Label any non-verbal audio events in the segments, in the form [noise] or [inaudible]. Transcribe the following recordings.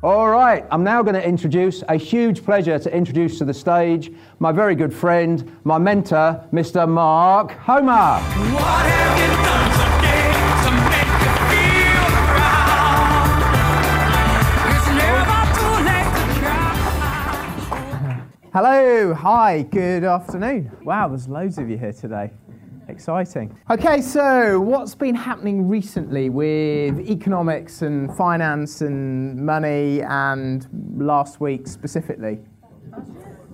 All right, I'm now going to introduce a huge pleasure to introduce to the stage my very good friend, my mentor, Mr. Mark Homer. What have you done today to make you feel proud? It's never too late to try. Hello, hi, good afternoon. Wow, there's loads of you here today. Exciting. Okay, so what's been happening recently with economics and finance and money and last week specifically?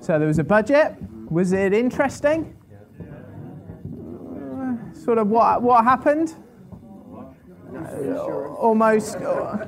So there was a budget. Was it interesting? Uh, sort of what, what happened? Uh, almost, uh,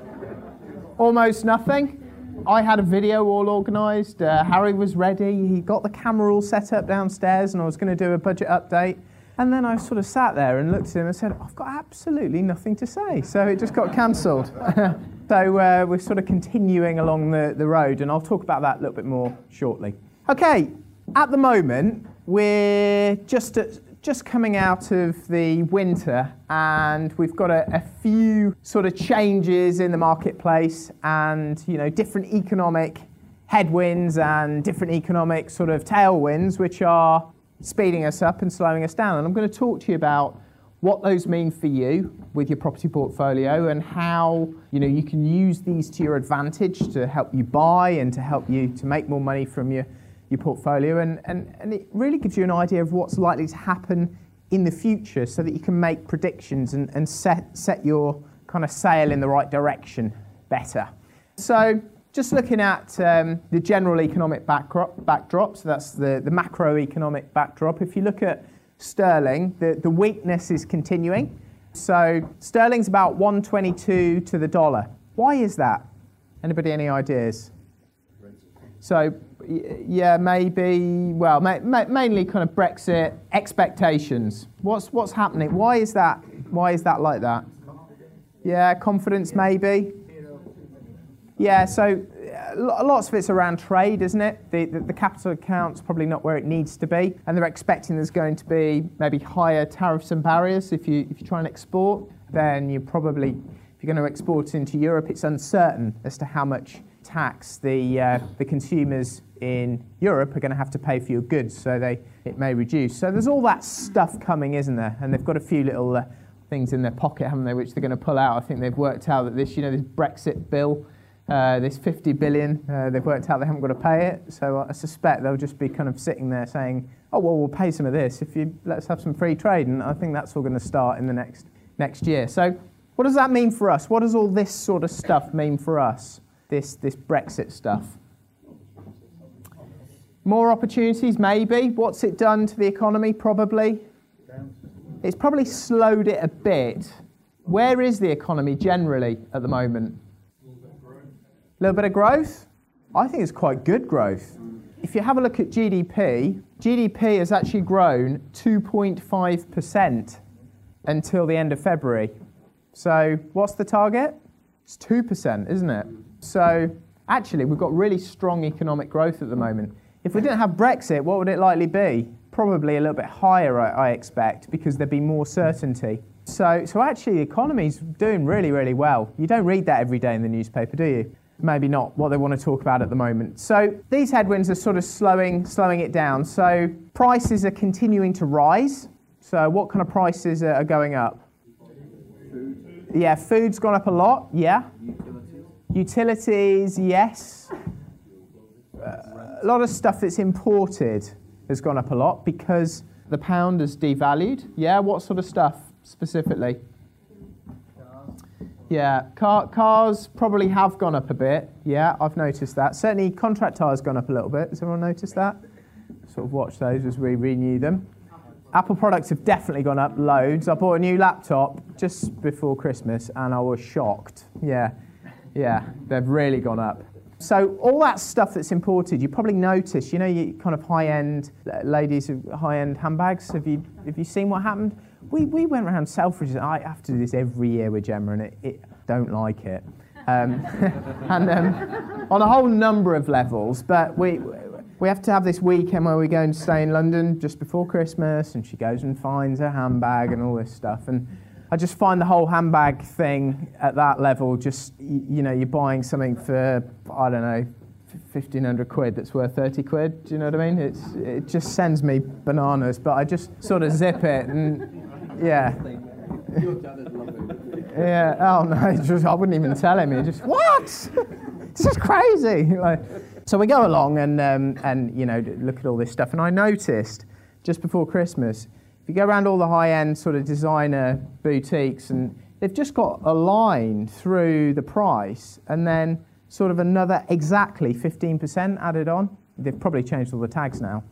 almost nothing. I had a video all organised. Uh, Harry was ready. He got the camera all set up downstairs, and I was going to do a budget update. And then I sort of sat there and looked at him and said, I've got absolutely nothing to say. So it just got cancelled. [laughs] so uh, we're sort of continuing along the, the road, and I'll talk about that a little bit more shortly. Okay, at the moment, we're just at, just coming out of the winter and we've got a, a, few sort of changes in the marketplace and you know different economic headwinds and different economic sort of tailwinds which are speeding us up and slowing us down and i'm going to talk to you about what those mean for you with your property portfolio and how you know you can use these to your advantage to help you buy and to help you to make more money from your your portfolio, and, and, and it really gives you an idea of what's likely to happen in the future so that you can make predictions and, and set, set your kind of sail in the right direction better. So, just looking at um, the general economic backdrop, backdrop, so that's the, the macroeconomic backdrop. If you look at sterling, the, the weakness is continuing. So, sterling's about 122 to the dollar. Why is that? Anybody any ideas? So, yeah, maybe, well, ma- ma- mainly kind of Brexit expectations. What's, what's happening? Why is that? Why is that like that? Yeah, confidence maybe. Yeah, so uh, lots of it's around trade, isn't it? The, the, the, capital account's probably not where it needs to be, and they're expecting there's going to be maybe higher tariffs and barriers if you if you try and export. Then you probably, if you're going to export into Europe, it's uncertain as to how much tax the, uh, the consumers in Europe are going to have to pay for your goods, so they, it may reduce. So there's all that stuff coming, isn't there? And they've got a few little uh, things in their pocket, haven't they, which they're going to pull out. I think they've worked out that this, you know, this Brexit bill, uh, this 50 billion, uh, they've worked out they haven't got to pay it. So I suspect they'll just be kind of sitting there saying, oh, well, we'll pay some of this if you let us have some free trade. And I think that's all going to start in the next, next year. So what does that mean for us? What does all this sort of stuff mean for us? this, this Brexit stuff. More opportunities, maybe. What's it done to the economy? Probably. It's probably slowed it a bit. Where is the economy generally at the moment? A little bit of growth? I think it's quite good growth. If you have a look at GDP, GDP has actually grown 2.5% until the end of February. So, what's the target? It's 2%, isn't it? So actually, we've got really strong economic growth at the moment. If we didn't have Brexit, what would it likely be? Probably a little bit higher, I, I expect, because there'd be more certainty. So, so actually, the economy's doing really, really well. You don't read that every day in the newspaper, do you? Maybe not what they want to talk about at the moment. So these headwinds are sort of slowing, slowing it down. So prices are continuing to rise. So what kind of prices are going up? Yeah, food's gone up a lot. Yeah. Utilities, yes. Uh, a lot of stuff that's imported has gone up a lot because the pound has devalued. Yeah, what sort of stuff specifically? Yeah, car, cars probably have gone up a bit. Yeah, I've noticed that. Certainly, contract tires gone up a little bit. Has everyone noticed that? Sort of watch those as we renew them. Apple products have definitely gone up loads. I bought a new laptop just before Christmas and I was shocked. Yeah, yeah, they've really gone up. So all that stuff that's imported, you probably noticed. You know, you kind of high-end uh, ladies, high-end handbags. Have you have you seen what happened? We we went around Selfridges. I have to do this every year with Gemma, and it, it don't like it. Um, [laughs] and um, on a whole number of levels, but we we have to have this weekend where we go and stay in London just before Christmas, and she goes and finds her handbag and all this stuff. And I just find the whole handbag thing at that level just, you know, you're buying something for, I don't know, 1500 quid that's worth 30 quid. Do you know what I mean? It's, it just sends me bananas, but I just sort of zip it and, yeah. Yeah, oh no, just, I wouldn't even tell him. He just, what? this is crazy. Like, so we go along and, um, and, you know, look at all this stuff. And I noticed just before Christmas, if you go around all the high-end sort of designer boutiques and they've just got a line through the price and then sort of another exactly 15% added on. They've probably changed all the tags now.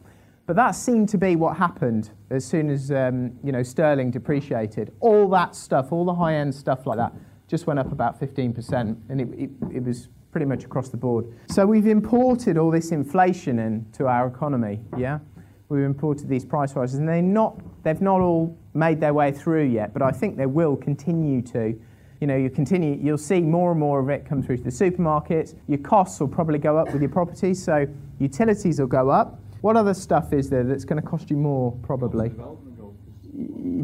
But that seemed to be what happened as soon as um, you know sterling depreciated. All that stuff, all the high-end stuff like that, just went up about 15%, and it, it, it was pretty much across the board. So we've imported all this inflation into our economy. Yeah, we've imported these price rises, and they're not they've not all made their way through yet, but I think they will continue to. You know, you continue, you'll see more and more of it come through to the supermarkets. Your costs will probably go up with your properties, so utilities will go up. What other stuff is there that's going to cost you more, probably?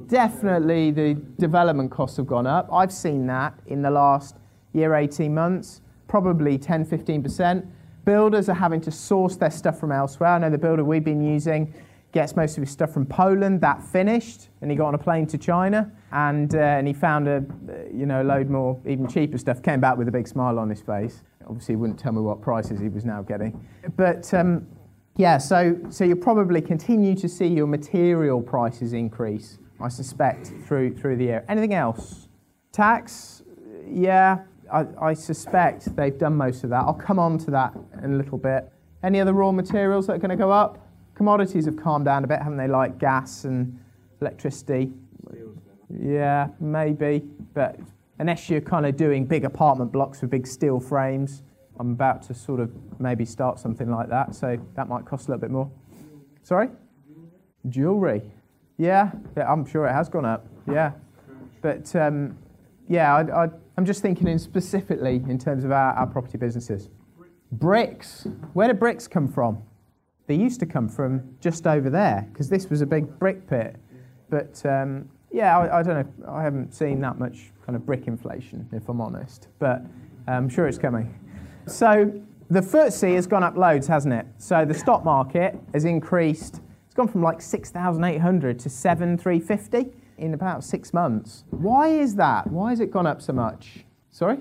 Definitely the development costs have gone up. I've seen that in the last year, 18 months, probably 10, 15%. Builders are having to source their stuff from elsewhere. I know the builder we've been using gets most of his stuff from Poland. That finished, and he got on a plane to China, and, uh, and he found a you know a load more even cheaper stuff. Came back with a big smile on his face. Obviously, he wouldn't tell me what prices he was now getting, but. Um, yeah, so, so you'll probably continue to see your material prices increase, I suspect, through, through the year. Anything else? Tax? Yeah, I, I suspect they've done most of that. I'll come on to that in a little bit. Any other raw materials that are going to go up? Commodities have calmed down a bit, haven't they, like gas and electricity? Yeah, maybe. But unless you're kind of doing big apartment blocks with big steel frames, I'm about to sort of maybe start something like that, so that might cost a little bit more. Sorry? Jewelry. Yeah, yeah I'm sure it has gone up. Yeah. But um, yeah, I, I'm just thinking in specifically in terms of our, our property businesses. Bricks. Where do bricks come from? They used to come from just over there because this was a big brick pit. But um, yeah, I, I, don't know. I haven't seen that much kind of brick inflation, if I'm honest. But I'm sure it's coming. So the FTSE has gone up loads, hasn't it? So the stock market has increased. It's gone from like 6,800 to 7,350 in about six months. Why is that? Why has it gone up so much? Sorry?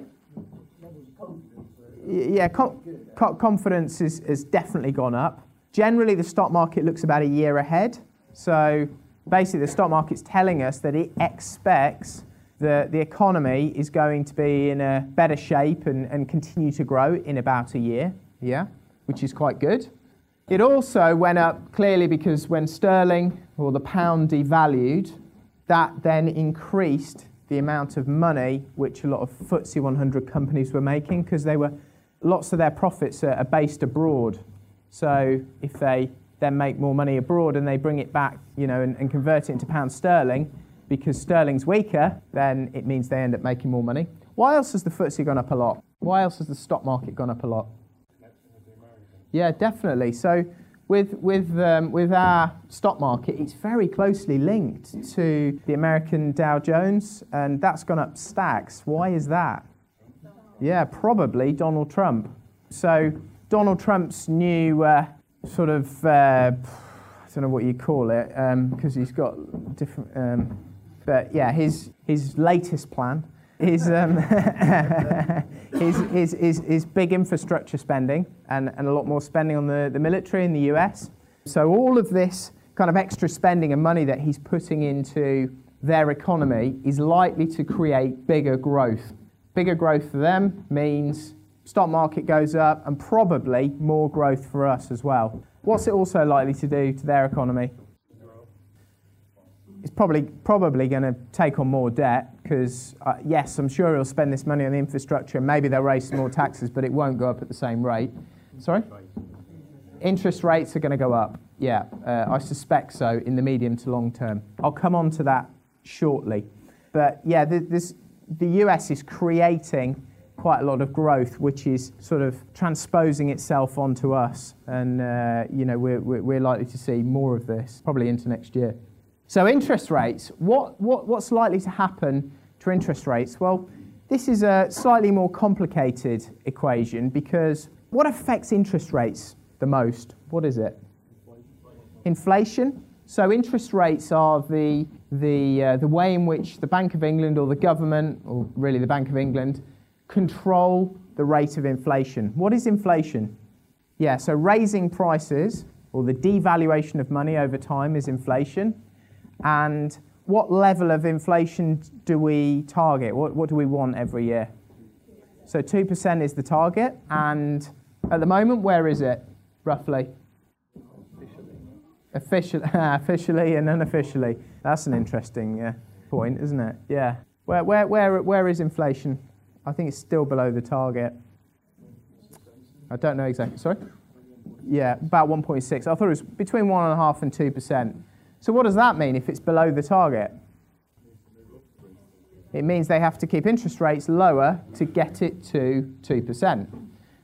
Yeah, com- co- confidence is, has definitely gone up. Generally, the stock market looks about a year ahead. So basically, the stock market's telling us that it expects the, the economy is going to be in a better shape and, and continue to grow in about a year, yeah, which is quite good. It also went up clearly because when sterling or the pound devalued, that then increased the amount of money which a lot of FTSE 100 companies were making because they were lots of their profits are, are based abroad. So if they then make more money abroad and they bring it back, you know, and, and convert it into pound sterling, because sterling's weaker, then it means they end up making more money. Why else has the FTSE gone up a lot? Why else has the stock market gone up a lot? Yeah, definitely. So with, with, um, with our stock market, it's very closely linked to the American Dow Jones, and that's gone up stacks. Why is that? Yeah, probably Donald Trump. So Donald Trump's new uh, sort of, uh, I don't know what you call it, because um, he's got different, um, but yeah, his, his latest plan is, um, [laughs] is, is, is, is big infrastructure spending and, and a lot more spending on the, the military in the US. So all of this kind of extra spending and money that he's putting into their economy is likely to create bigger growth. Bigger growth for them means stock market goes up and probably more growth for us as well. What's it also likely to do to their economy? It's probably probably going to take on more debt because, uh, yes, I'm sure he'll spend this money on the infrastructure and maybe they'll raise some more taxes, but it won't go up at the same rate. Sorry? Interest rates are going to go up. Yeah, uh, I suspect so in the medium to long term. I'll come on to that shortly. But yeah, this, the US is creating quite a lot of growth, which is sort of transposing itself onto us. And, uh, you know, we're, we're we're likely to see more of this probably into next year. So, interest rates, what, what, what's likely to happen to interest rates? Well, this is a slightly more complicated equation because what affects interest rates the most? What is it? Inflation. So interest rates are the, the, uh, the way in which the Bank of England or the government, or really the Bank of England, control the rate of inflation. What is inflation? Yeah, so raising prices or the devaluation of money over time is inflation. And what level of inflation do we target? What, what do we want every year? So 2% is the target. And at the moment, where is it, roughly? Officially, [laughs] officially and unofficially. That's an interesting uh, point, isn't it? Yeah. Where, where, where, where is inflation? I think it's still below the target. I don't know exactly. Sorry? Yeah, about 1.6. I thought it was between 1.5 and 2%. So what does that mean if it's below the target? It means they have to keep interest rates lower to get it to 2%.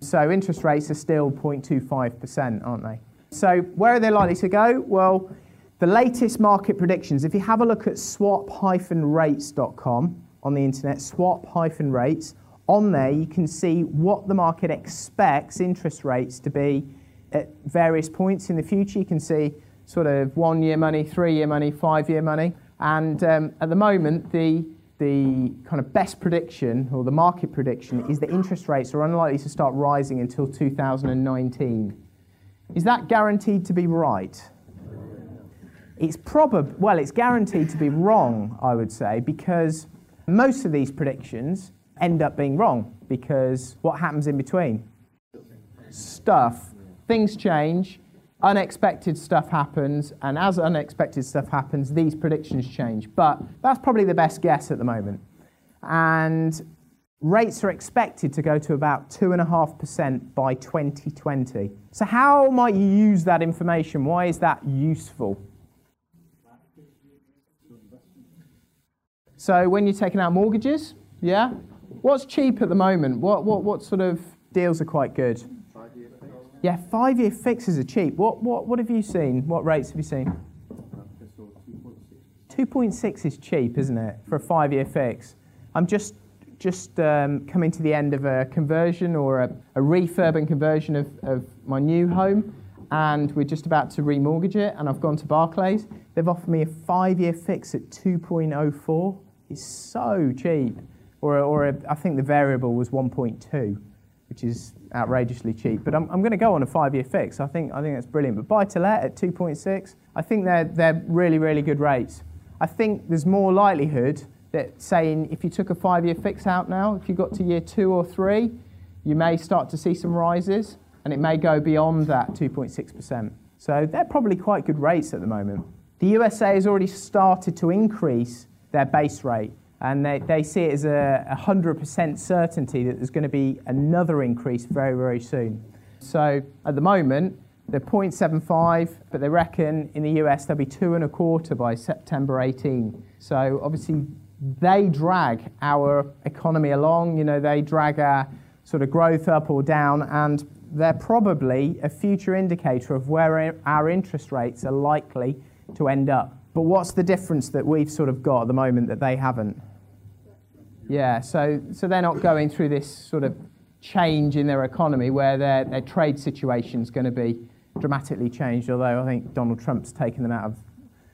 So interest rates are still 0.25%, aren't they? So where are they likely to go? Well, the latest market predictions, if you have a look at swap-rates.com on the internet, swap-rates, on there you can see what the market expects interest rates to be at various points in the future. You can see sort of one year money, three year money, five year money. And um, at the moment, the, the kind of best prediction or the market prediction is that interest rates are unlikely to start rising until 2019. Is that guaranteed to be right? It's probably, well, it's guaranteed to be wrong, I would say, because most of these predictions end up being wrong because what happens in between? Stuff. Things change, unexpected stuff happens, and as unexpected stuff happens, these predictions change. But that's probably the best guess at the moment. And rates are expected to go to about 2.5% by 2020. So, how might you use that information? Why is that useful? So, when you're taking out mortgages, yeah? What's cheap at the moment? What, what, what sort of deals are quite good? Yeah, five year fixes are cheap. What, what, what have you seen? What rates have you seen? 2.6 is cheap, isn't it, for a five year fix? I'm just, just um, coming to the end of a conversion or a, a refurb and conversion of, of my new home, and we're just about to remortgage it. And I've gone to Barclays. They've offered me a five year fix at 2.04. It's so cheap. Or, or a, I think the variable was 1.2, which is outrageously cheap. But I'm, I'm going to go on a five year fix. I think, I think that's brilliant. But buy to let at 2.6, I think they're, they're really, really good rates. I think there's more likelihood that saying if you took a five year fix out now, if you got to year two or three, you may start to see some rises and it may go beyond that 2.6%. So they're probably quite good rates at the moment. The USA has already started to increase their base rate and they, they see it as a 100% certainty that there's going to be another increase very, very soon. So at the moment, they're 0.75, but they reckon in the US they'll be two and a quarter by September 18. So obviously they drag our economy along, you know, they drag our sort of growth up or down, and they're probably a future indicator of where our interest rates are likely to end up. But what's the difference that we've sort of got at the moment that they haven't? Yeah, so, so they're not going through this sort of change in their economy where their, their trade situation is going to be dramatically changed, although I think Donald Trump's taken them out of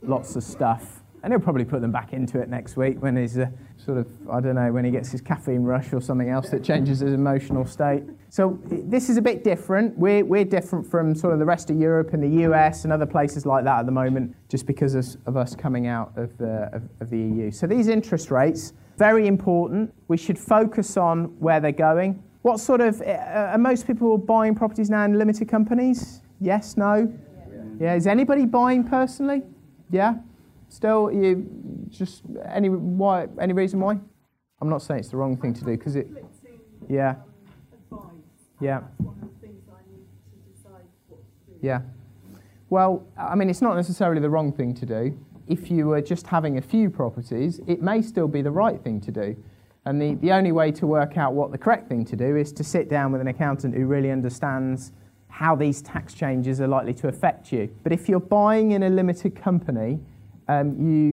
lots of stuff. And he'll probably put them back into it next week when he's uh, sort of, I don't know, when he gets his caffeine rush or something else that changes his emotional state. So this is a bit different. We're, we're different from sort of the rest of Europe and the US and other places like that at the moment, just because of, of us coming out of the, of, of the EU. So these interest rates, very important. We should focus on where they're going. What sort of, uh, are most people buying properties now in limited companies? Yes, no? Yeah, is anybody buying personally? Yeah? Still, you Just any why? Any reason why? I'm not saying it's the wrong thing to do because it. Yeah. Yeah. Yeah. Well, I mean, it's not necessarily the wrong thing to do. If you were just having a few properties, it may still be the right thing to do. And the, the only way to work out what the correct thing to do is to sit down with an accountant who really understands how these tax changes are likely to affect you. But if you're buying in a limited company, um, you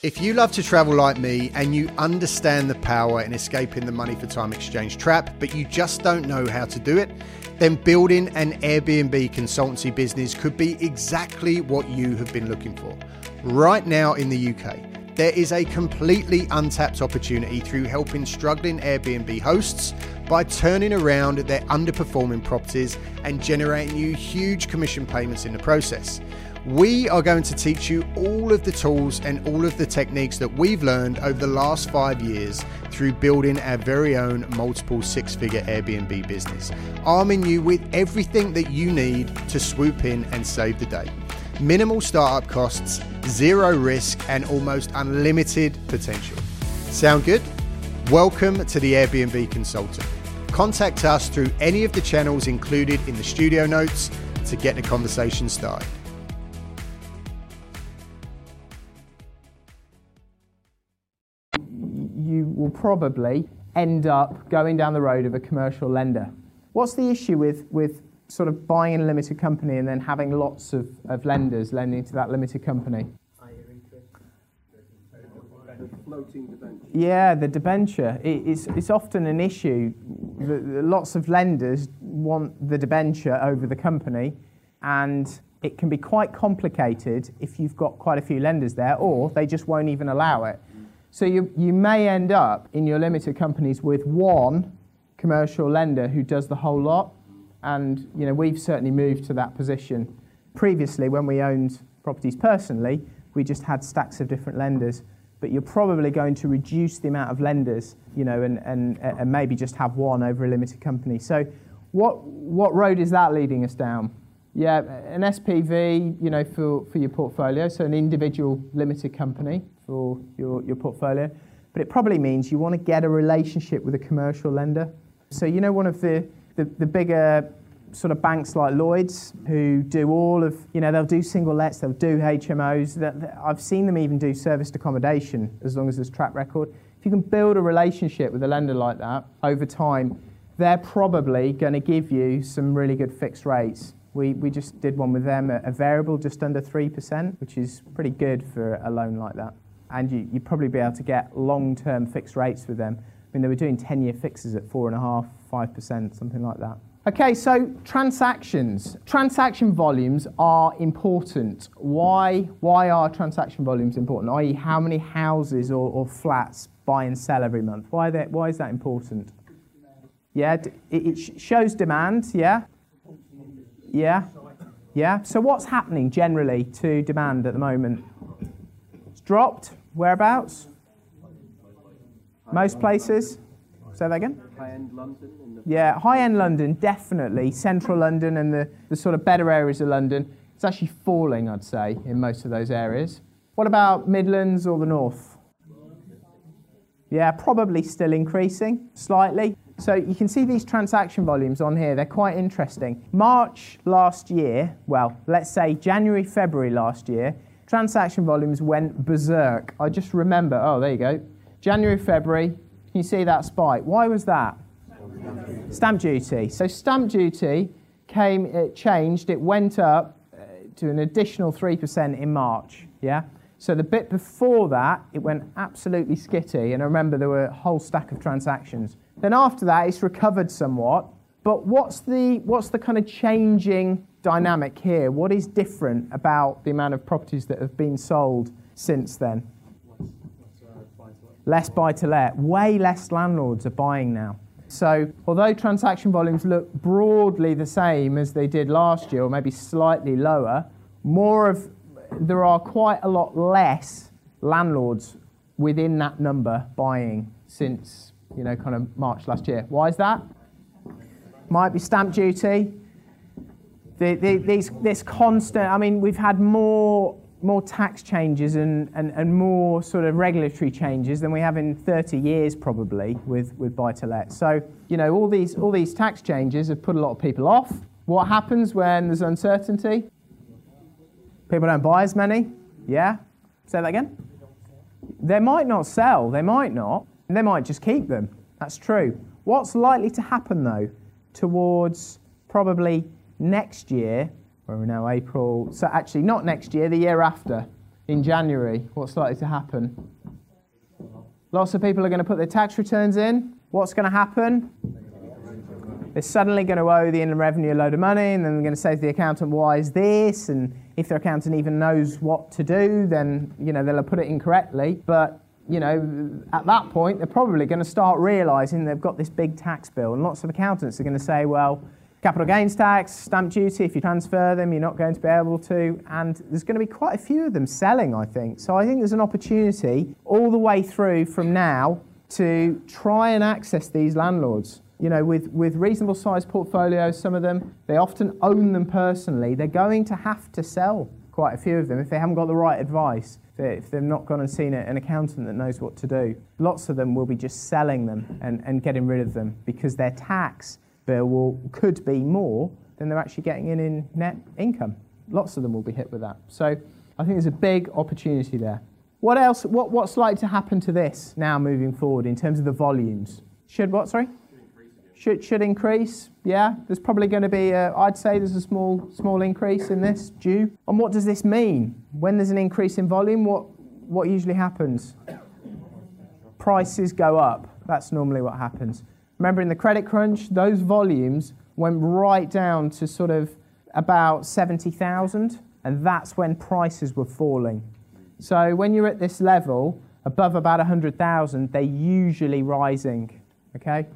If you love to travel like me and you understand the power in escaping the money for time exchange trap, but you just don't know how to do it, then building an Airbnb consultancy business could be exactly what you have been looking for. Right now in the UK, there is a completely untapped opportunity through helping struggling Airbnb hosts by turning around their underperforming properties and generating you huge commission payments in the process. We are going to teach you all of the tools and all of the techniques that we've learned over the last five years through building our very own multiple six figure Airbnb business, arming you with everything that you need to swoop in and save the day. Minimal startup costs, zero risk, and almost unlimited potential. Sound good? Welcome to the Airbnb Consultant. Contact us through any of the channels included in the studio notes to get the conversation started. you will probably end up going down the road of a commercial lender. What's the issue with, with sort of buying a limited company and then having lots of, of lenders lending to that limited company? Yeah, the debenture. It, it's, it's often an issue. The, lots of lenders want the debenture over the company, and it can be quite complicated if you've got quite a few lenders there, or they just won't even allow it. So you, you may end up in your limited companies with one commercial lender who does the whole lot, and you know we've certainly moved to that position. Previously, when we owned properties personally, we just had stacks of different lenders. But you're probably going to reduce the amount of lenders, you know, and, and, and maybe just have one over a limited company. So, what what road is that leading us down? Yeah, an SPV, you know, for, for your portfolio, so an individual limited company for your, your portfolio. But it probably means you want to get a relationship with a commercial lender. So, you know, one of the, the, the bigger sort of banks like Lloyds who do all of, you know, they'll do single lets, they'll do HMOs. That, I've seen them even do serviced accommodation as long as there's track record. If you can build a relationship with a lender like that over time, they're probably going to give you some really good fixed rates. We, we just did one with them, a variable just under 3%, which is pretty good for a loan like that. And you, you'd probably be able to get long term fixed rates with them. I mean, they were doing 10 year fixes at 4.5%, 5%, something like that. Okay, so transactions. Transaction volumes are important. Why, why are transaction volumes important? I.e., how many houses or, or flats buy and sell every month? Why, why is that important? Yeah, it, it shows demand, yeah? Yeah? Yeah? So what's happening generally to demand at the moment? It's dropped. Whereabouts? Most places? Say that again? High-end London. Yeah, high end London, definitely. Central London and the, the sort of better areas of London. It's actually falling, I'd say, in most of those areas. What about Midlands or the North? Yeah, probably still increasing slightly. So you can see these transaction volumes on here, they're quite interesting. March last year, well, let's say January, February last year, transaction volumes went berserk. I just remember, oh, there you go. January, February, you see that spike? Why was that? Stamp duty. So stamp duty came, it changed, it went up uh, to an additional 3% in March, yeah? So the bit before that, it went absolutely skitty, and I remember there were a whole stack of transactions. Then after that, it's recovered somewhat, but what's the, what's the kind of changing dynamic here? What is different about the amount of properties that have been sold since then? Less buy to let. Way less landlords are buying now. So, although transaction volumes look broadly the same as they did last year, or maybe slightly lower, more of there are quite a lot less landlords within that number buying since you know kind of March last year. Why is that? Might be stamp duty. The, the, these, this constant, I mean, we've had more more tax changes and, and, and more sort of regulatory changes than we have in 30 years probably with, with buy to let. So, you know, all these, all these tax changes have put a lot of people off. What happens when there's uncertainty? People don't buy as many. Yeah? Say that again? They might not sell, they might not. They might just keep them. That's true. What's likely to happen though towards probably next year, where we're now April, so actually not next year, the year after, in January, what's likely to happen? Lots of people are going to put their tax returns in. What's going to happen? They're suddenly going to owe the Inland Revenue a load of money, and then they're going to say to the accountant, "Why is this?" And if their accountant even knows what to do, then you know they'll put it incorrectly. But you know, at that point, they're probably going to start realising they've got this big tax bill, and lots of accountants are going to say, "Well, capital gains tax, stamp duty. If you transfer them, you're not going to be able to." And there's going to be quite a few of them selling, I think. So I think there's an opportunity all the way through from now to try and access these landlords. You know, with, with reasonable sized portfolios, some of them, they often own them personally. They're going to have to sell quite a few of them if they haven't got the right advice, if they- if they've not gone and seen an accountant that knows what to do. Lots of them will be just selling them and, and getting rid of them because their tax bill will, could be more than they're actually getting in in net income. Lots of them will be hit with that. So I think there's a big opportunity there. What else? What, what's likely to happen to this now moving forward in terms of the volumes? Should what? Sorry. Should should increase. Yeah. There's probably going to be. I'd say there's a small small increase in this due. And what does this mean? When there's an increase in volume, what what usually happens? Prices go up. That's normally what happens. Remember in the credit crunch, those volumes went right down to sort of about 70,000, and that's when prices were falling. So when you're at this level, above about 100,000, they're usually rising. Okay?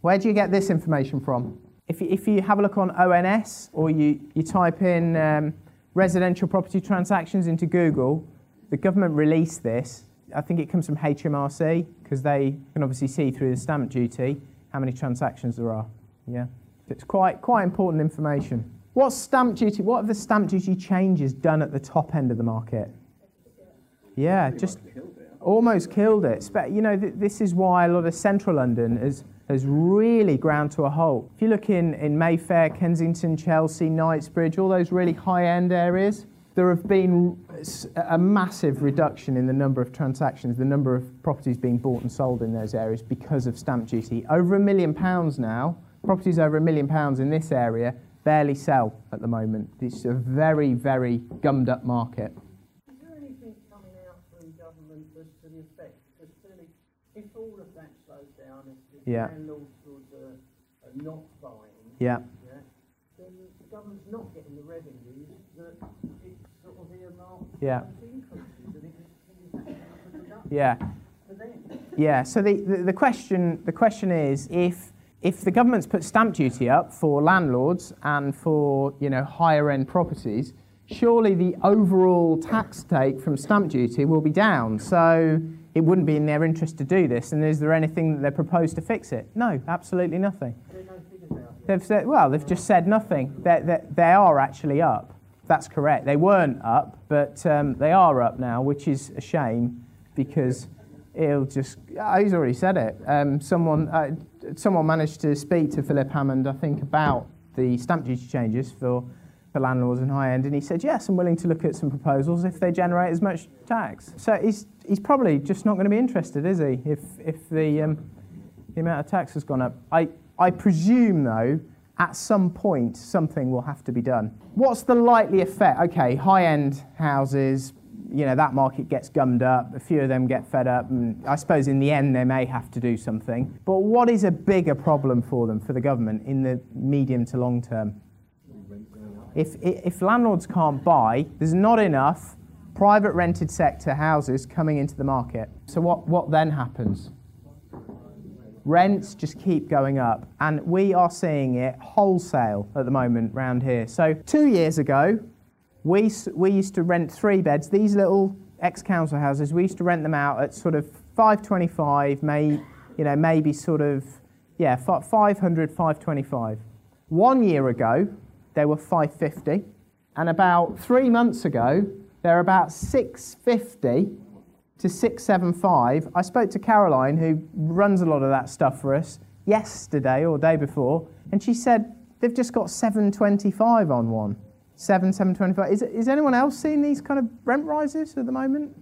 Where do you get this information from? If you, if you have a look on ONS or you, you type in um, residential property transactions into Google, the government released this. I think it comes from HMRC because they can obviously see through the stamp duty how many transactions there are. Yeah, it's quite quite important information. What's stamp duty? What have the stamp duty changes done at the top end of the market? Yeah, just almost killed it. You know, th- this is why a lot of central London has, has really ground to a halt. If you look in, in Mayfair, Kensington, Chelsea, Knightsbridge, all those really high end areas, there have been a massive reduction in the number of transactions, the number of properties being bought and sold in those areas because of stamp duty. Over a million pounds now, properties over a million pounds in this area barely sell at the moment. It's a very, very gummed up market. Is there anything coming out from government as to the effect? Because clearly, if all of that slows down, if Yeah. landlords of are not buying, Yeah. yeah, then the government's not getting the revenues that it's sort of earmarked Yeah. for increases, and it is actually a reduction Yeah. Yeah, so the, the, the, question, the question is if, if the government's put stamp duty up for landlords and for you know, higher end properties, surely the overall tax take from stamp duty will be down. So it wouldn't be in their interest to do this. And is there anything that they propose to fix it? No, absolutely nothing. There are no figures out. They've said, well, they've just said nothing. They, they, they are actually up. That's correct. They weren't up, but um, they are up now, which is a shame because it'll just. Uh, he's already said it. Um, someone, uh, someone managed to speak to Philip Hammond, I think, about the stamp duty changes for, for landlords and high end, and he said, yes, I'm willing to look at some proposals if they generate as much tax. So he's, he's probably just not going to be interested, is he, if, if the, um, the amount of tax has gone up. I, I presume, though, at some point something will have to be done. What's the likely effect? Okay, high end houses, you know, that market gets gummed up, a few of them get fed up, and I suppose in the end they may have to do something. But what is a bigger problem for them, for the government, in the medium to long term? If, if landlords can't buy, there's not enough private rented sector houses coming into the market. So, what, what then happens? Rents just keep going up, and we are seeing it wholesale at the moment round here. So, two years ago, we, we used to rent three beds, these little ex council houses, we used to rent them out at sort of 525, may, you know, maybe sort of, yeah, fi- 500, 525. One year ago, they were 550, and about three months ago, they're about 650 to 675. I spoke to Caroline, who runs a lot of that stuff for us, yesterday or day before, and she said they've just got 725 on one. 7, 725. Is, is anyone else seeing these kind of rent rises at the moment?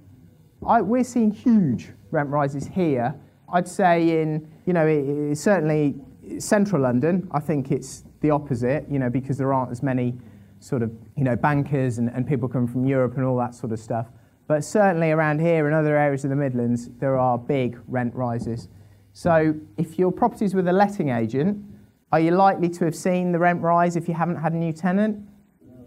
I, we're seeing huge rent rises here. I'd say in, you know, it, it- certainly central London, I think it's the opposite, you know, because there aren't as many sort of, you know, bankers and, and people coming from Europe and all that sort of stuff. But certainly around here and other areas of the Midlands, there are big rent rises. So if your property's with a letting agent, are you likely to have seen the rent rise if you haven't had a new tenant?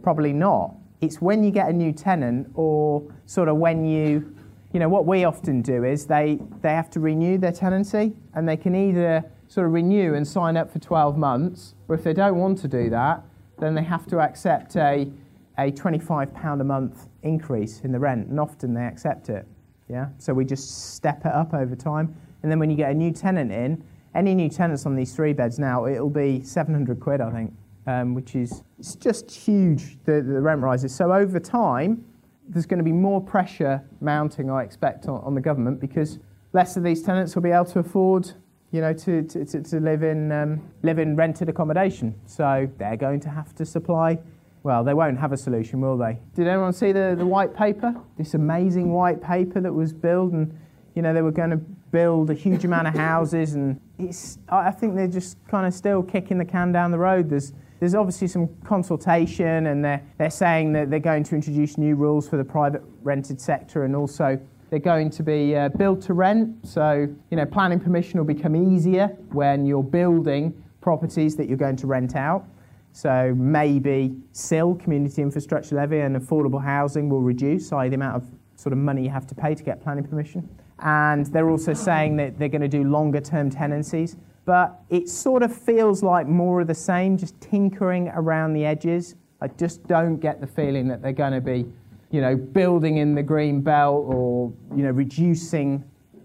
Probably not. It's when you get a new tenant or sort of when you, you know, what we often do is they, they have to renew their tenancy and they can either sort of renew and sign up for 12 months, or if they don't want to do that, then they have to accept a, a £25 a month increase in the rent, and often they accept it. Yeah, so we just step it up over time, and then when you get a new tenant in, any new tenants on these three beds now, it'll be 700 quid, I think, um, which is it's just huge. The, the rent rises. So over time, there's going to be more pressure mounting, I expect, on, on the government because less of these tenants will be able to afford, you know, to, to, to, live in um, live in rented accommodation. So they're going to have to supply. Well, they won't have a solution, will they? Did anyone see the, the white paper? This amazing white paper that was built, and you know they were going to build a huge amount of houses, and it's. I think they're just kind of still kicking the can down the road. There's there's obviously some consultation, and they're they're saying that they're going to introduce new rules for the private rented sector, and also they're going to be uh, build to rent. So you know, planning permission will become easier when you're building properties that you're going to rent out. So maybe CIL, Community Infrastructure Levy, and affordable housing will reduce, i.e. the amount of sort of money you have to pay to get planning permission. And they're also saying that they're going to do longer term tenancies. But it sort of feels like more of the same, just tinkering around the edges. I just don't get the feeling that they're going to be, you know, building in the green belt or, you know, reducing,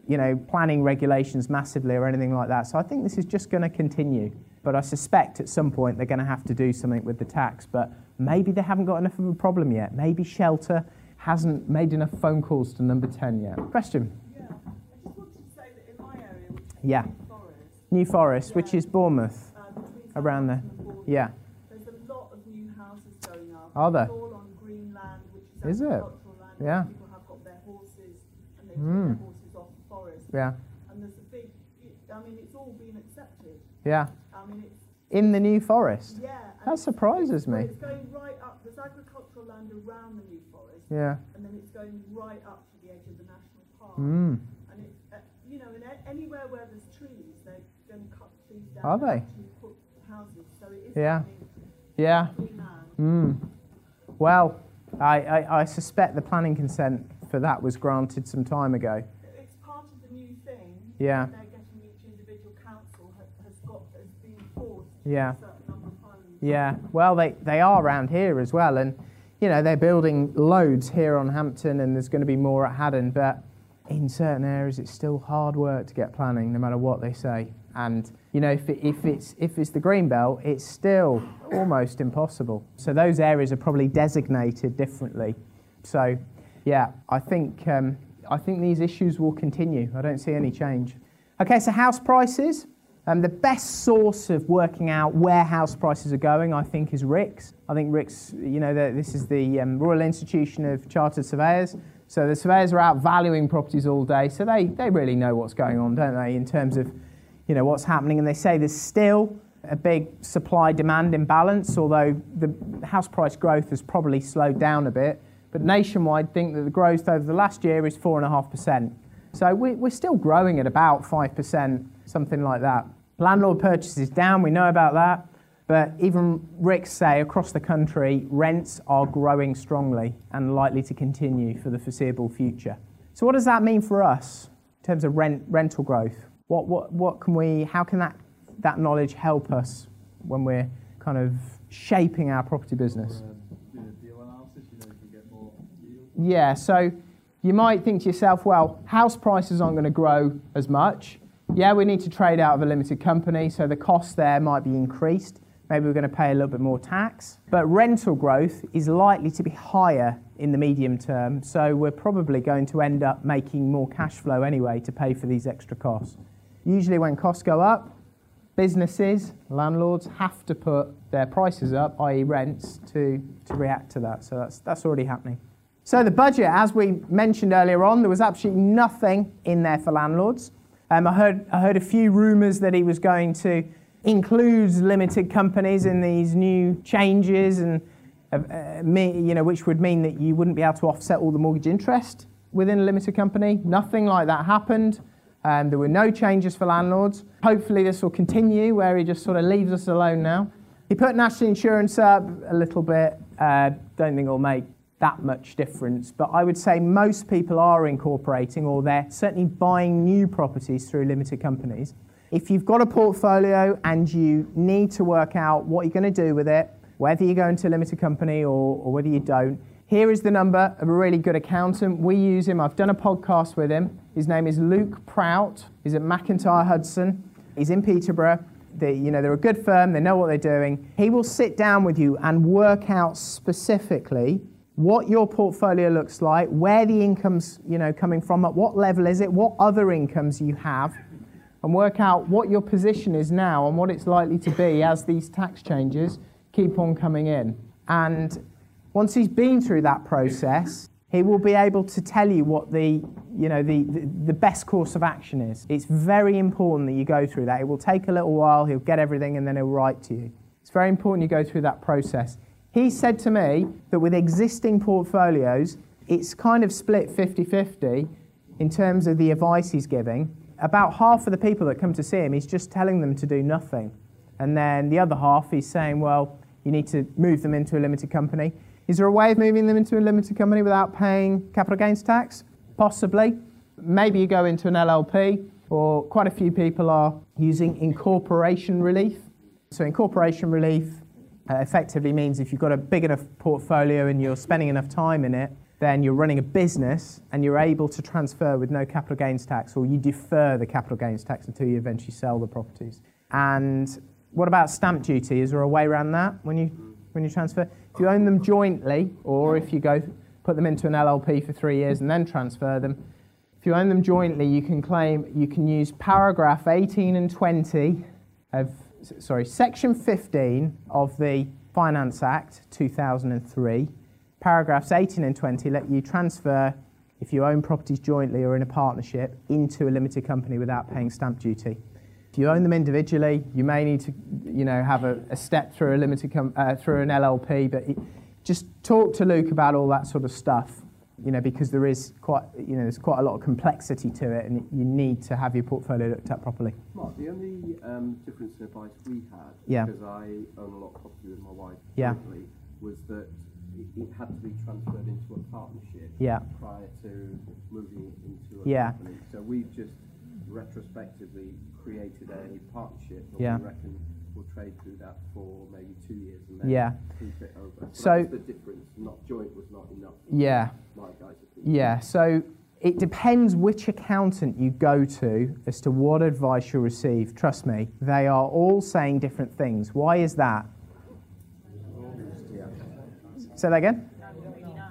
you know, planning regulations massively or anything like that. So I think this is just going to continue. But I suspect at some point they're going to have to do something with the tax. But maybe they haven't got enough of a problem yet. Maybe Shelter hasn't made enough phone calls to number 10 yet. Question? Yeah, I just wanted to say that in my area, which is Yeah. Forest, New Forest, which is Bournemouth. uh, Around there. Bournemouth, Yeah. There's a lot of new houses going up. Are there? All on green land, which is, Is it? land. Yeah. People have got their horses and they Mm. their horses off the forest. Yeah. And there's a big, I mean, it's all been accepted. Yeah. It's, In the New Forest. yeah. That it's- surprises it's- me. It's going right up, there's agricultural land around the new forest. Yeah. And then it's going right up to the edge of the national park. Mm. And it, uh, you know, anywhere where there's trees, they're going to cut trees down. Are they? put houses. So it is Yeah. Yeah. Mm. Well, I, I, I suspect the planning consent for that was granted some time ago. It's part of the new thing. Yeah. Yeah. Yeah, well, they, they are around here as well. And, you know, they're building loads here on Hampton and there's going to be more at Haddon. But in certain areas, it's still hard work to get planning, no matter what they say. And, you know, if, it, if, it's, if it's the green belt, it's still almost impossible. So those areas are probably designated differently. So, yeah, I think, um, I think these issues will continue. I don't see any change. Okay, so house prices. Um, the best source of working out where house prices are going, I think, is RICS. I think RICS, you know, this is the um, Royal Institution of Chartered Surveyors. So the surveyors are out valuing properties all day, so they, they really know what's going on, don't they, in terms of, you know, what's happening. And they say there's still a big supply-demand imbalance, although the house price growth has probably slowed down a bit. But nationwide, think that the growth over the last year is 4.5%. So we, we're still growing at about 5%, something like that. Landlord purchases down, we know about that. But even RICS say across the country, rents are growing strongly and likely to continue for the foreseeable future. So what does that mean for us in terms of rent, rental growth? What, what, what can we, how can that, that knowledge help us when we're kind of shaping our property business? Yeah, so you might think to yourself, well, house prices aren't going to grow as much. Yeah, we need to trade out of a limited company, so the cost there might be increased. maybe we're going to pay a little bit more tax. But rental growth is likely to be higher in the medium term, so we're probably going to end up making more cash flow anyway to pay for these extra costs. Usually, when costs go up, businesses, landlords have to put their prices up, i.e., rents, to, to react to that. So that's, that's already happening. So the budget, as we mentioned earlier on, there was absolutely nothing in there for landlords. Um, I, heard, I heard a few rumours that he was going to include limited companies in these new changes, and uh, uh, you know, which would mean that you wouldn't be able to offset all the mortgage interest within a limited company. Nothing like that happened. Um, there were no changes for landlords. Hopefully, this will continue where he just sort of leaves us alone now. He put national insurance up a little bit. Uh, don't think it'll make that much difference, but I would say most people are incorporating or they're certainly buying new properties through limited companies. If you've got a portfolio and you need to work out what you're going to do with it, whether you go into a limited company or, or whether you don't, here is the number of a really good accountant. We use him. I've done a podcast with him. His name is Luke Prout. He's at MacIntyre Hudson. He's in Peterborough. They, you know, they're a good firm. They know what they're doing. He will sit down with you and work out specifically what your portfolio looks like, where the income's you know, coming from, at what level is it, what other incomes you have, and work out what your position is now and what it's likely to be as these tax changes keep on coming in. And once he's been through that process, he will be able to tell you what the, you know, the, the, the, best course of action is. It's very important that you go through that. It will take a little while, he'll get everything, and then he'll write to you. It's very important you go through that process. He said to me that with existing portfolios, it's kind of split 50 50 in terms of the advice he's giving. About half of the people that come to see him, he's just telling them to do nothing. And then the other half, he's saying, well, you need to move them into a limited company. Is there a way of moving them into a limited company without paying capital gains tax? Possibly. Maybe you go into an LLP, or quite a few people are using incorporation relief. So, incorporation relief uh, effectively means if you've got a big enough portfolio and you're spending enough time in it, then you're running a business and you're able to transfer with no capital gains tax, or you defer the capital gains tax until you eventually sell the properties. And what about stamp duty? Is there a way around that when you when you transfer? If you own them jointly, or if you go put them into an LLP for three years and then transfer them, if you own them jointly, you can claim you can use paragraph 18 and 20 of sorry, Section 15 of the Finance Act 2003, paragraphs 18 and 20 let you transfer, if you own properties jointly or in a partnership, into a limited company without paying stamp duty. If you own them individually, you may need to, you know, have a, a step through a limited com- uh, through an LLP, but it, just talk to Luke about all that sort of stuff you know, because there is quite, you know, there's quite a lot of complexity to it, and you need to have your portfolio looked at properly. Mark, the only um, difference in advice we had, Yeah. because I own a lot of property with my wife, Yeah. jointly, was that it, it had to be transferred into a partnership Yeah. prior to moving into a Yeah. company. So we've just retrospectively created a partnership, and Yeah. we reckon trade through that for maybe two years and then Yeah. keep it over. So, So- the difference. Not joint was not enough. Yeah. My guys' Yeah, so it depends which accountant you go to as to what advice you'll receive. Trust me, they are all saying different things. Why is that? Say that again?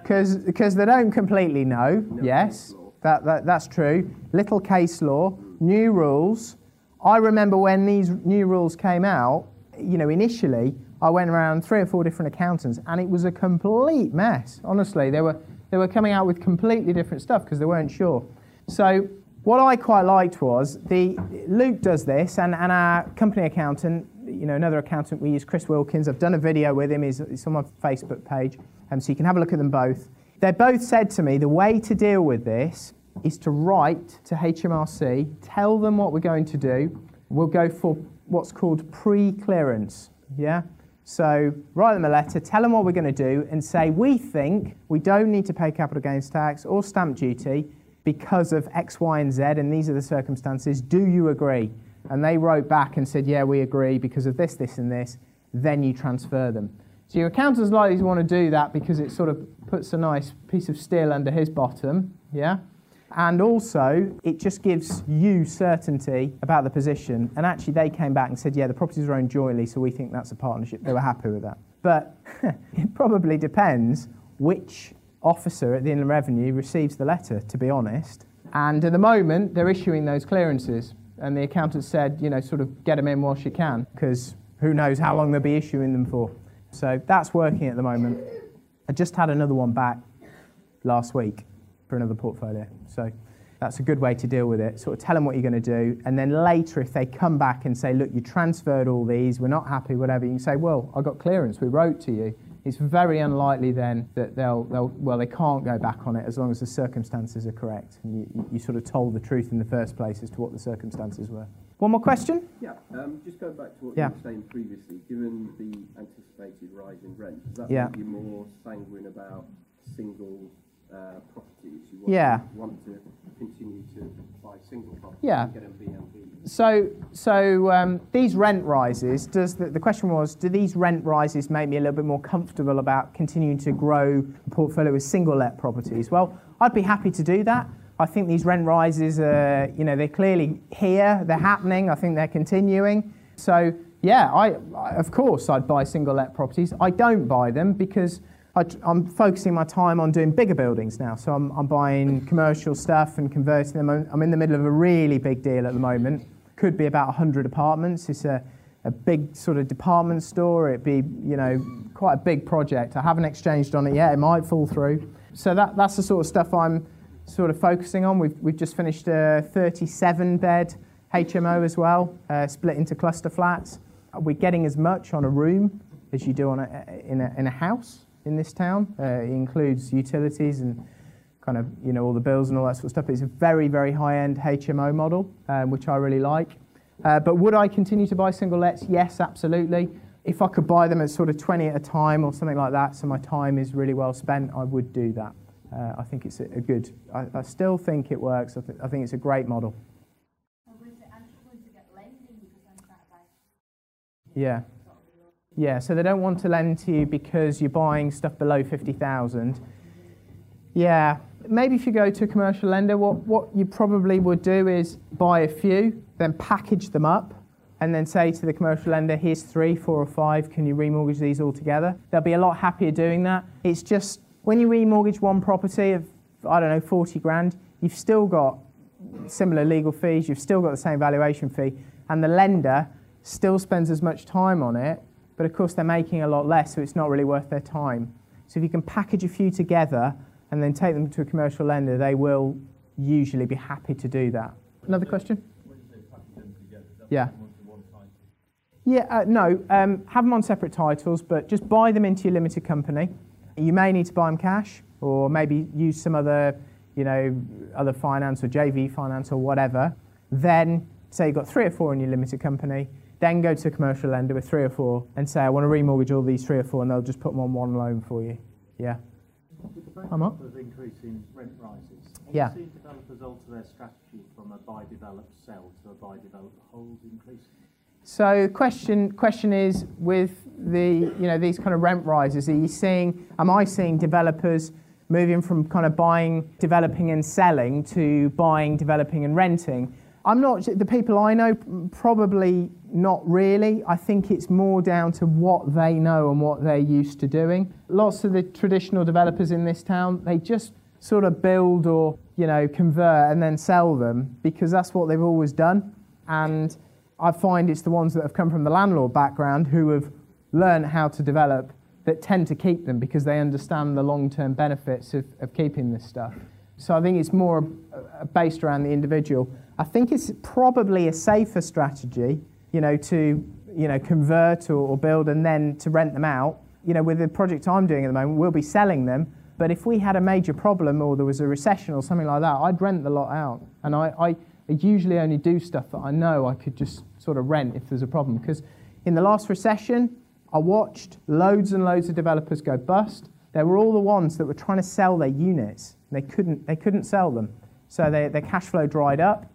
Because they don't completely know. yes, that, that, that's true. Little case law, new rules. I remember when these new rules came out, you know, initially, I went around three or four different accountants and it was a complete mess. Honestly, they were, they were coming out with completely different stuff because they weren't sure. So, what I quite liked was the Luke does this, and, and our company accountant, you know, another accountant we use, Chris Wilkins. I've done a video with him. He's, it's on my Facebook page, um, so you can have a look at them both. They both said to me the way to deal with this is to write to HMRC, tell them what we're going to do. We'll go for what's called pre-clearance. Yeah. So write them a letter, tell them what we're going to do, and say we think we don't need to pay capital gains tax or stamp duty because of X, Y, and Z, and these are the circumstances. Do you agree? And they wrote back and said, yeah, we agree because of this, this, and this. Then you transfer them. So your accountant's likely to want to do that because it sort of puts a nice piece of steel under his bottom, yeah? And also, it just gives you certainty about the position. And actually, they came back and said, yeah, the properties are owned jointly, so we think that's a partnership. They were happy with that. But [laughs] it probably depends which officer at the Inland Revenue receives the letter, to be honest. And at the moment, they're issuing those clearances. And the accountant said, you know, sort of get them in whilst you can, because who knows how long they'll be issuing them for. So that's working at the moment. I just had another one back last week for another portfolio. So that's a good way to deal with it. Sort of tell them what you're going to do, and then later, if they come back and say, "Look, you transferred all these, we're not happy, whatever," you can say, "Well, I got clearance. We wrote to you." It's very unlikely then that they'll, they'll well, they can't go back on it as long as the circumstances are correct, and you, you- sort of told the truth in the first place as to what the circumstances were. One more question? Yeah, um, just going back to what Yeah. you were saying previously, given the anticipated rise in rent, does that Yeah. make you more sanguine about single uh, want, Yeah. want to continue to buy single properties Yeah. get BNB? So, so um, these rent rises. Does the, the question was, do these rent rises make me a little bit more comfortable about continuing to grow a portfolio with single-let properties? Well, I'd be happy to do that. I think these rent rises are, you know, they're clearly here. They're happening. I think they're continuing. So, yeah, I, I of course I'd buy single-let properties. I don't buy them because I, am focusing my time on doing bigger buildings now. So I'm, I'm buying commercial stuff and converting them. I'm in the middle of a really big deal at the moment. Could be about 100 apartments. It's a, a big sort of department store. It'd be, you know, quite a big project. I haven't exchanged on it yet. It might fall through. So that, that's the sort of stuff I'm sort of focusing on. We've, we've just finished a 37 bed HMO as well, uh, split into cluster flats. We're getting as much on a room as you do on a, in, a, in a house in this town. Uh, it includes utilities and kind of, you know, all the bills and all that sort of stuff. It's a very, very high-end HMO model, um, which I really like. Uh, but would I continue to buy single lets? Yes, absolutely. If I could buy them at sort of 20 at a time or something like that, so my time is really well spent, I would do that. Uh, I think it's a, a good, I, I still think it works. I, th- I think it's a great model. I'm going to, I'm struggling to get lending because I'm trying to buy Yeah. Yeah, so they don't want to lend to you because you're buying stuff below 50,000. Yeah, maybe if you go to a commercial lender, what, what you probably would do is buy a few, then package them up, and then say to the commercial lender, here's three, four, or five, can you remortgage these all together? They'll be a lot happier doing that. It's just when you remortgage one property of, I don't know, 40 grand, you've still got similar legal fees, you've still got the same valuation fee, and the lender still spends as much time on it, but of course they're making a lot less, so it's not really worth their time. So if you can package a few together and then take them to a commercial lender, they will usually be happy to do that. Another question? Yeah. Yeah, uh, no, um, have them on separate titles, but just buy them into your limited company. You may need to buy them cash, or maybe use some other, you know, other finance or JV finance or whatever. Then say you've got three or four in your limited company. Then go to a commercial lender with three or four and say, I want to remortgage all these three or four, and they'll just put them on one loan for you. Yeah. I'm up. Of increasing rent rises. Yeah. Have you seen developers alter their strategy from a buy, develop, sell to a buy, develop, hold increase? So question question is with the you know these kind of rent rises, are you seeing am I seeing developers moving from kind of buying, developing and selling to buying, developing and renting? I'm not the people I know probably not really. I think it's more down to what they know and what they're used to doing. Lots of the traditional developers in this town, they just sort of build or you know convert and then sell them because that's what they've always done. And I find it's the ones that have come from the landlord background who have learned how to develop that tend to keep them because they understand the long-term benefits of, of keeping this stuff. So I think it's more uh, based around the individual. I think it's probably a safer strategy, you know, to you know convert or, or build and then to rent them out. You know, with the project I'm doing at the moment, we'll be selling them. But if we had a major problem or there was a recession or something like that, I'd rent the lot out. And I, I usually only do stuff that I know I could just sort of rent if there's a problem. Because in the last recession, I watched loads and loads of developers go bust. They were all the ones that were trying to sell their units. They couldn't, they couldn't sell them. So they, their cash flow dried up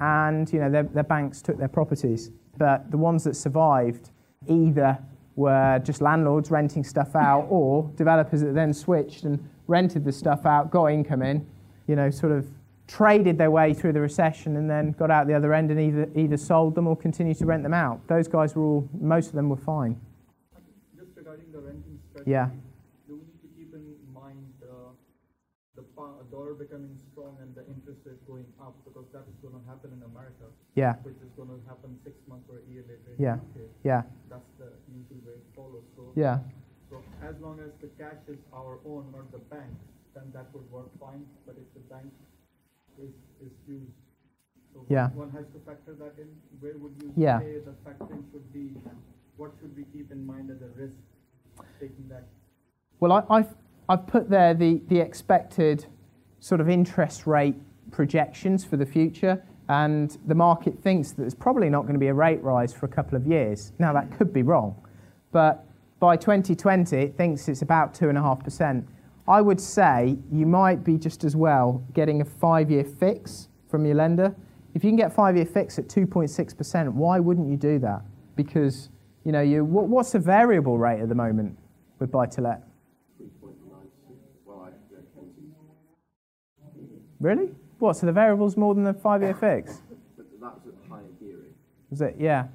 and you know, their, their banks took their properties. But the ones that survived either were just landlords renting stuff out [laughs] or developers that then switched and rented the stuff out, got income in, you know, sort of traded their way through the recession and then got out the other end and either, either sold them or continued to rent them out. Those guys were all, most of them were fine. Just regarding the renting strategy, Yeah. do we need to keep in mind uh, the dollar becoming strong and the interest rate going up because that is going to happen in America, Yeah. which is going to happen six months or a year later Yeah. UK. Yeah. That's the usual way it follows. So, Yeah. so as long as the cash is our own, not the bank, then that would work fine. But if the bank is, is used, so Yeah. one has to factor that in. Where would you Yeah. say the factoring should be? What should we keep in mind as a risk taking that? Well, I, I've, I've put there the, the expected sort of interest rate projections for the future, and the market thinks that there's probably not going to be a rate rise for a couple of years. Now, that could be wrong, but by 2020, it thinks it's about 2.5%. I would say you might be just as well getting a five year fix from your lender. If you can get five year fix at 2.6%, why wouldn't you do that? Because, you know, you, what, what's the variable rate at the moment with buy to let? Really? What? So the variable's more than the five year fix? But that was at higher gearing. Was it? Yeah.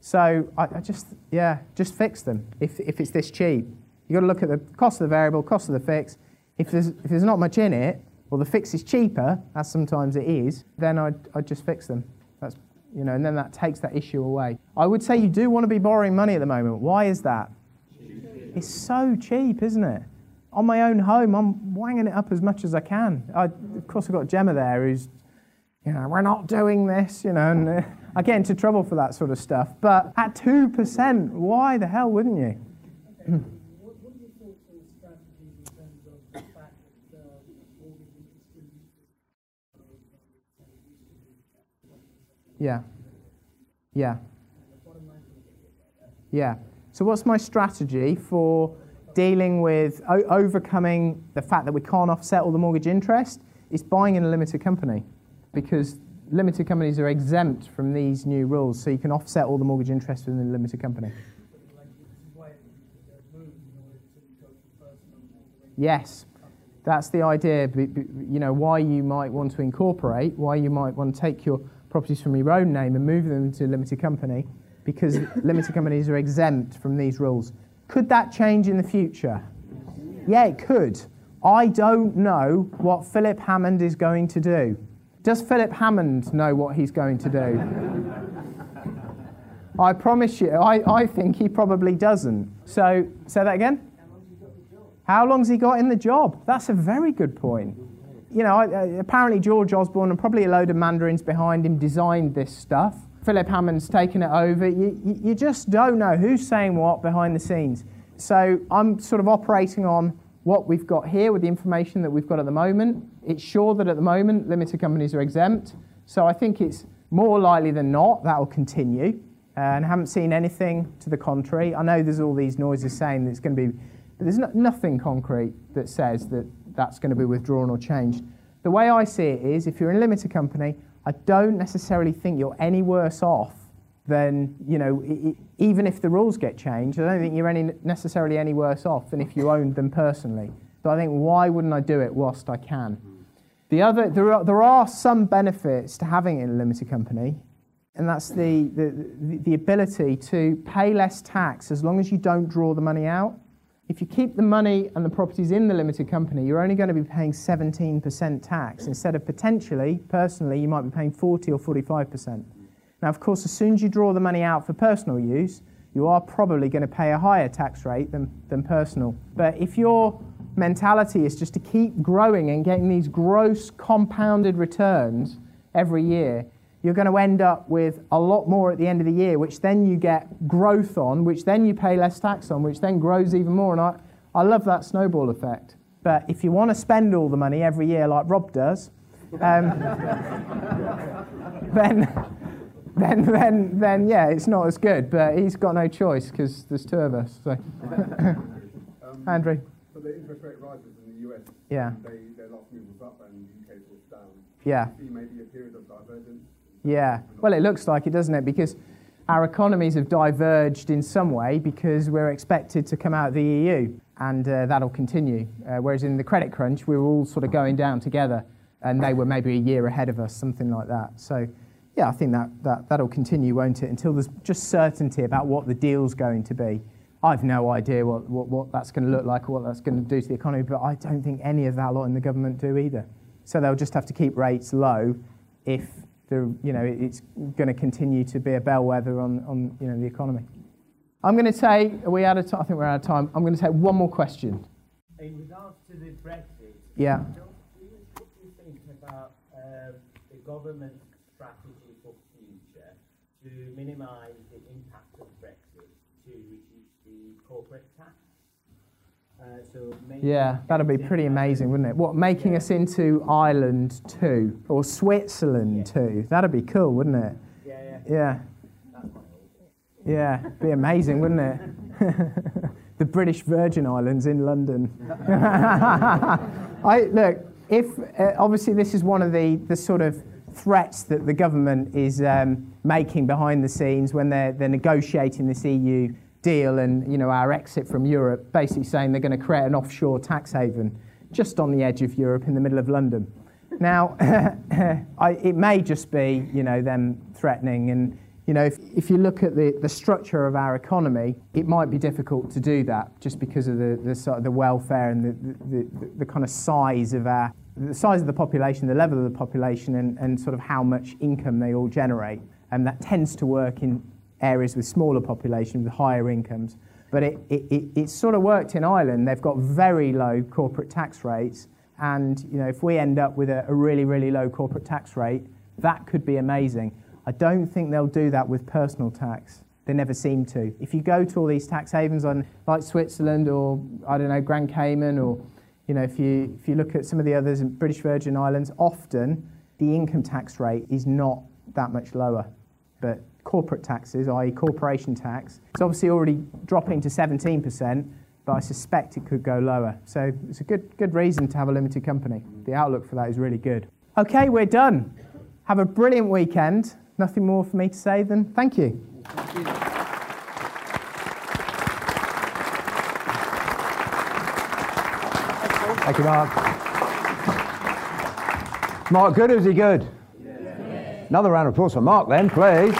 So I, I just, yeah, just fix them if, if it's this cheap. You've got to look at the cost of the variable, cost of the fix. If there's, if there's not much in it, or the fix is cheaper, as sometimes it is, then I'd, I'd just fix them. That's, you know, and then that takes that issue away. I would say you do want to be borrowing money at the moment. Why is that? It's so cheap, isn't it? On my own home, I'm wanging it up as much as I can. I, of course, I've got Gemma there who's, you know, we're not doing this, you know, and uh, I get into trouble for that sort of stuff. But at 2%, why the hell wouldn't you? What, what are your thoughts on in terms of the fact that mortgage Yeah. Yeah. Yeah. So, what's my strategy for dealing with overcoming the fact that we can't offset all the mortgage interest? Is buying in a limited company because limited companies are exempt from these new rules, so you can offset all the mortgage interest within a limited company. Yes, that's the idea. You know why you might want to incorporate, why you might want to take your properties from your own name and move them to a limited company, because limited companies are exempt from these rules. Could that change in the future? Yeah, it could. I don't know what Philip Hammond is going to do. Does Philip Hammond know what he's going to do? I promise you, I, I think he probably doesn't. So, say that again? How long's he got in the job? That's a very good point. You know, I- uh, apparently George Osborne and probably a load of mandarins behind him designed this stuff. Philip Hammond's taken it over. You, you, just don't know who's saying what behind the scenes. So I'm sort of operating on what we've got here with the information that we've got at the moment. It's sure that at the moment limited companies are exempt. So I think it's more likely than not that will continue. Uh, and I haven't seen anything to the contrary. I know there's all these noises saying that it's going to be, but there's no, nothing concrete that says that that's going to be withdrawn or changed. The way I see it is if you're in a limited company, I don't necessarily think you're any worse off than, you know, i- i- even if the rules get changed, I don't think you're any, necessarily any worse off than if you owned them personally. So I think why wouldn't I do it whilst I can? The other, there are, there are some benefits to having it in a limited company, and that's the, the, the ability to pay less tax as long as you don't draw the money out. If you keep the money and the properties in the limited company, you're only going to be paying 17% tax instead of potentially, personally, you might be paying 40 or 45%. Now, of course, as soon as you draw the money out for personal use, you are probably going to pay a higher tax rate than, than personal. But if your mentality is just to keep growing and getting these gross compounded returns every year, you're going to end up with a lot more at the end of the year, which then you get growth on, which then you pay less tax on, which then grows even more. And I, I love that snowball effect. But if you want to spend all the money every year like Rob does, um, [laughs] then, then, then, then, yeah, it's not as good. But he's got no choice because there's two of us. So. [laughs] Andrew. So the interest rate rises in the US. Yeah. They, their last move was up and the UK was down. Yeah. You see maybe a period of divergence? Yeah, well, it looks like it, doesn't it? Because our economies have diverged in some way because we're expected to come out of the EU, and uh, that'll continue. Uh, whereas in the credit crunch, we were all sort of going down together. and they were maybe a year ahead of us, something like that. So, yeah, I think that, that, that'll continue, won't it, until there's just certainty about what the deal's going to be. I've no idea what, what, what that's going to look like or what that's going to do to the economy, but I don't think any of that lot in the government do either. So they'll just have to keep rates low if the, you know, it's going to continue to be a bellwether on, on you know, the economy. I'm going to take, are we out of time? I think we're out of time. I'm going to take one more question. In regards to the Brexit, Yeah. don't you, what do you think about uh, the government's strategy for future to minimise the impact of Brexit to reduce the corporate so Yeah, that'd be pretty amazing, wouldn't it? What, making us into Ireland too, or Switzerland too? That'd be cool, wouldn't it? Yeah, Yeah. Yeah, be amazing, wouldn't it? [laughs] the British Virgin Islands in London. [laughs] I look. If uh, obviously this is one of the, the sort of threats that the government is um, making behind the scenes when they're, they're negotiating this EU deal and you know our exit from Europe, basically saying they're going to create an offshore tax haven just on the edge of Europe in the middle of London. Now, [laughs] I, it may just be you know them threatening and you know, if, if you look at the, the structure of our economy, it might be difficult to do that just because of the, the, sort of the welfare and the, the, the, the kind of size of our, the size of the population, the level of the population, and, and sort of how much income they all generate. And that tends to work in areas with smaller population, with higher incomes. But it, it, it, it sort of worked in Ireland. They've got very low corporate tax rates. And, you know, if we end up with a, a really, really low corporate tax rate, that could be amazing. I don't think they'll do that with personal tax. They never seem to. If you go to all these tax havens on like Switzerland or I don't know Grand Cayman or you know if you if you look at some of the others in British Virgin Islands, often the income tax rate is not that much lower. But corporate taxes, i.e. corporation tax, it's obviously already dropping to 17%, but I suspect it could go lower. So it's a good good reason to have a limited company. The outlook for that is really good. Okay, we're done. Have a brilliant weekend. Nothing more for me to say than thank you. Thank you, Thank you, Mark. Mark, good or is he good? Another round of applause for Mark then, please.